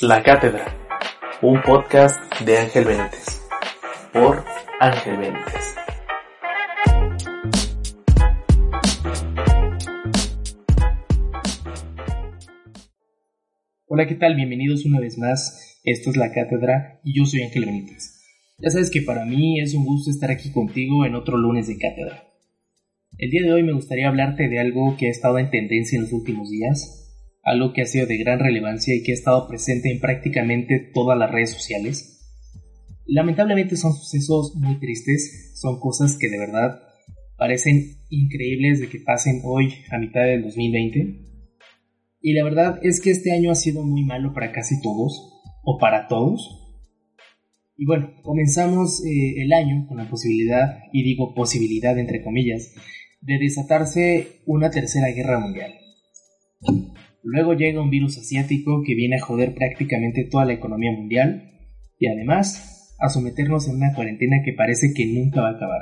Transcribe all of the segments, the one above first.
La Cátedra, un podcast de Ángel Benítez, por Ángel Benítez. Hola, ¿qué tal? Bienvenidos una vez más. Esto es La Cátedra y yo soy Ángel Benítez. Ya sabes que para mí es un gusto estar aquí contigo en otro lunes de Cátedra. El día de hoy me gustaría hablarte de algo que ha estado en tendencia en los últimos días, algo que ha sido de gran relevancia y que ha estado presente en prácticamente todas las redes sociales. Lamentablemente son sucesos muy tristes, son cosas que de verdad parecen increíbles de que pasen hoy a mitad del 2020. Y la verdad es que este año ha sido muy malo para casi todos, o para todos. Y bueno, comenzamos eh, el año con la posibilidad, y digo posibilidad entre comillas, de desatarse una tercera guerra mundial. Luego llega un virus asiático que viene a joder prácticamente toda la economía mundial y además a someternos en una cuarentena que parece que nunca va a acabar.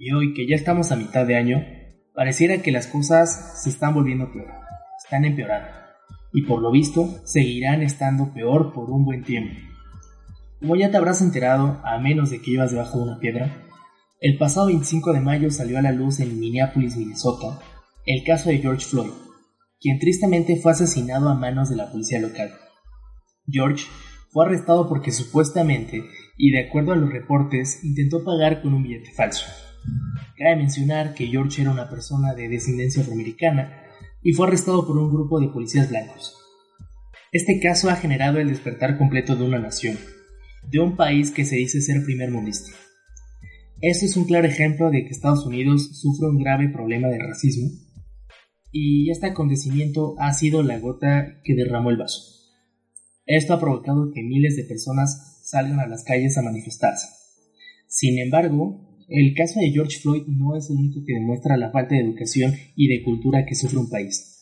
Y hoy que ya estamos a mitad de año, pareciera que las cosas se están volviendo peor, están empeorando y por lo visto seguirán estando peor por un buen tiempo. Como ya te habrás enterado, a menos de que ibas debajo de una piedra, el pasado 25 de mayo salió a la luz en Minneapolis, Minnesota, el caso de George Floyd, quien tristemente fue asesinado a manos de la policía local. George fue arrestado porque supuestamente, y de acuerdo a los reportes, intentó pagar con un billete falso. Cabe mencionar que George era una persona de descendencia afroamericana y fue arrestado por un grupo de policías blancos. Este caso ha generado el despertar completo de una nación, de un país que se dice ser primer mundista. Este es un claro ejemplo de que Estados Unidos sufre un grave problema de racismo y este acontecimiento ha sido la gota que derramó el vaso. Esto ha provocado que miles de personas salgan a las calles a manifestarse. Sin embargo, el caso de George Floyd no es el único que demuestra la falta de educación y de cultura que sufre un país.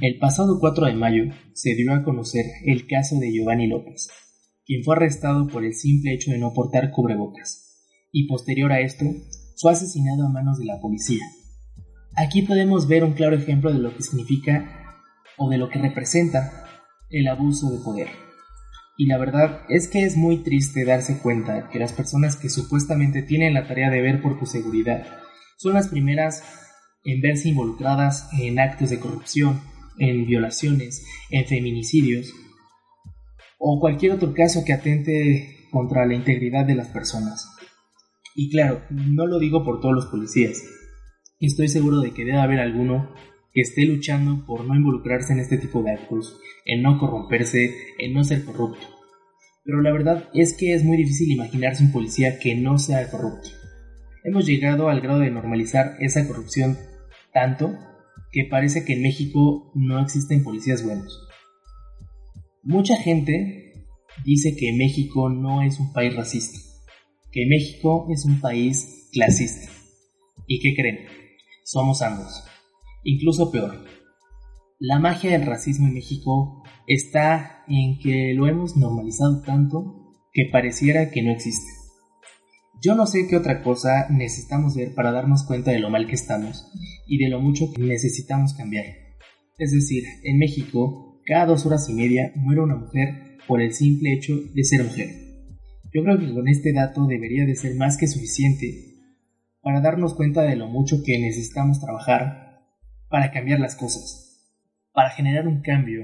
El pasado 4 de mayo se dio a conocer el caso de Giovanni López, quien fue arrestado por el simple hecho de no portar cubrebocas y posterior a esto, fue asesinado a manos de la policía. Aquí podemos ver un claro ejemplo de lo que significa o de lo que representa el abuso de poder. Y la verdad es que es muy triste darse cuenta que las personas que supuestamente tienen la tarea de ver por tu seguridad son las primeras en verse involucradas en actos de corrupción, en violaciones, en feminicidios o cualquier otro caso que atente contra la integridad de las personas. Y claro, no lo digo por todos los policías. Estoy seguro de que debe haber alguno que esté luchando por no involucrarse en este tipo de actos, en no corromperse, en no ser corrupto. Pero la verdad es que es muy difícil imaginarse un policía que no sea corrupto. Hemos llegado al grado de normalizar esa corrupción tanto que parece que en México no existen policías buenos. Mucha gente dice que México no es un país racista que México es un país clasista. ¿Y qué creen? Somos ambos. Incluso peor. La magia del racismo en México está en que lo hemos normalizado tanto que pareciera que no existe. Yo no sé qué otra cosa necesitamos ver para darnos cuenta de lo mal que estamos y de lo mucho que necesitamos cambiar. Es decir, en México, cada dos horas y media muere una mujer por el simple hecho de ser mujer. Yo creo que con este dato debería de ser más que suficiente para darnos cuenta de lo mucho que necesitamos trabajar para cambiar las cosas. Para generar un cambio,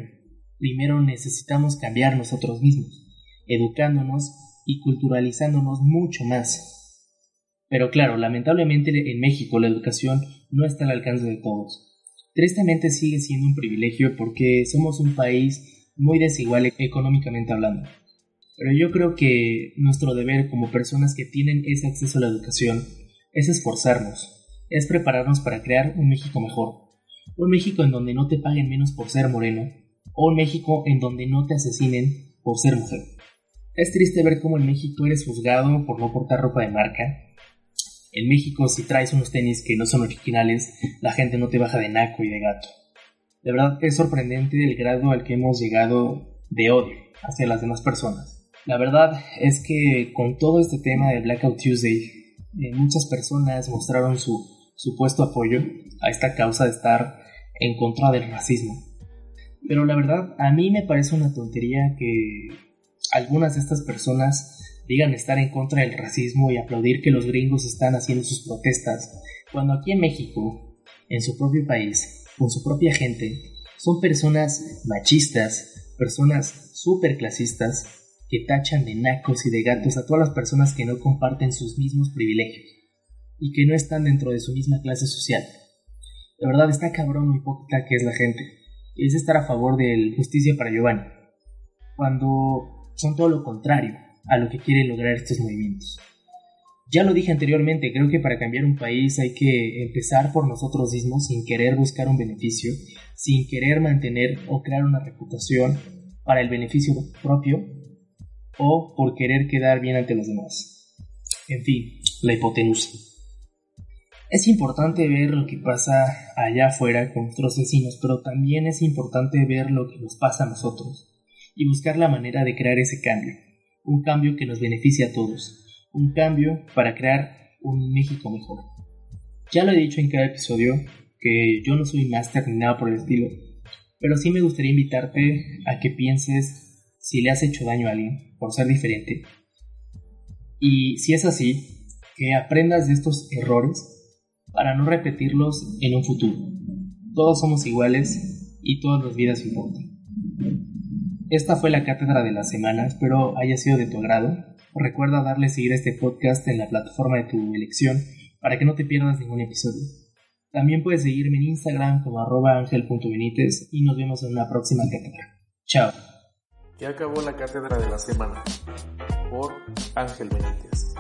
primero necesitamos cambiar nosotros mismos, educándonos y culturalizándonos mucho más. Pero claro, lamentablemente en México la educación no está al alcance de todos. Tristemente sigue siendo un privilegio porque somos un país muy desigual económicamente hablando. Pero yo creo que nuestro deber como personas que tienen ese acceso a la educación es esforzarnos, es prepararnos para crear un México mejor. Un México en donde no te paguen menos por ser moreno, o un México en donde no te asesinen por ser mujer. Es triste ver cómo en México eres juzgado por no portar ropa de marca. En México si traes unos tenis que no son originales, la gente no te baja de naco y de gato. De verdad es sorprendente el grado al que hemos llegado de odio hacia las demás personas. La verdad es que con todo este tema de Blackout Tuesday, eh, muchas personas mostraron su supuesto apoyo a esta causa de estar en contra del racismo. Pero la verdad, a mí me parece una tontería que algunas de estas personas digan estar en contra del racismo y aplaudir que los gringos están haciendo sus protestas, cuando aquí en México, en su propio país, con su propia gente, son personas machistas, personas súper clasistas, que tachan de nacos y de gatos a todas las personas que no comparten sus mismos privilegios y que no están dentro de su misma clase social. De verdad está cabrón muy hipócrita que es la gente. Es estar a favor de justicia para Giovanni, cuando son todo lo contrario a lo que quieren lograr estos movimientos. Ya lo dije anteriormente, creo que para cambiar un país hay que empezar por nosotros mismos sin querer buscar un beneficio, sin querer mantener o crear una reputación para el beneficio propio o por querer quedar bien ante los demás. En fin, la hipotenusa. Es importante ver lo que pasa allá afuera con nuestros vecinos, pero también es importante ver lo que nos pasa a nosotros y buscar la manera de crear ese cambio, un cambio que nos beneficie a todos, un cambio para crear un México mejor. Ya lo he dicho en cada episodio que yo no soy máster ni nada por el estilo, pero sí me gustaría invitarte a que pienses si le has hecho daño a alguien por ser diferente. Y si es así, que aprendas de estos errores para no repetirlos en un futuro. Todos somos iguales y todas las vidas importan. Esta fue la cátedra de la semana, espero haya sido de tu agrado. Recuerda darle seguir a este podcast en la plataforma de tu elección para que no te pierdas ningún episodio. También puedes seguirme en Instagram como arroba y nos vemos en una próxima cátedra. Chao. Ya acabó la cátedra de la semana por Ángel Benítez.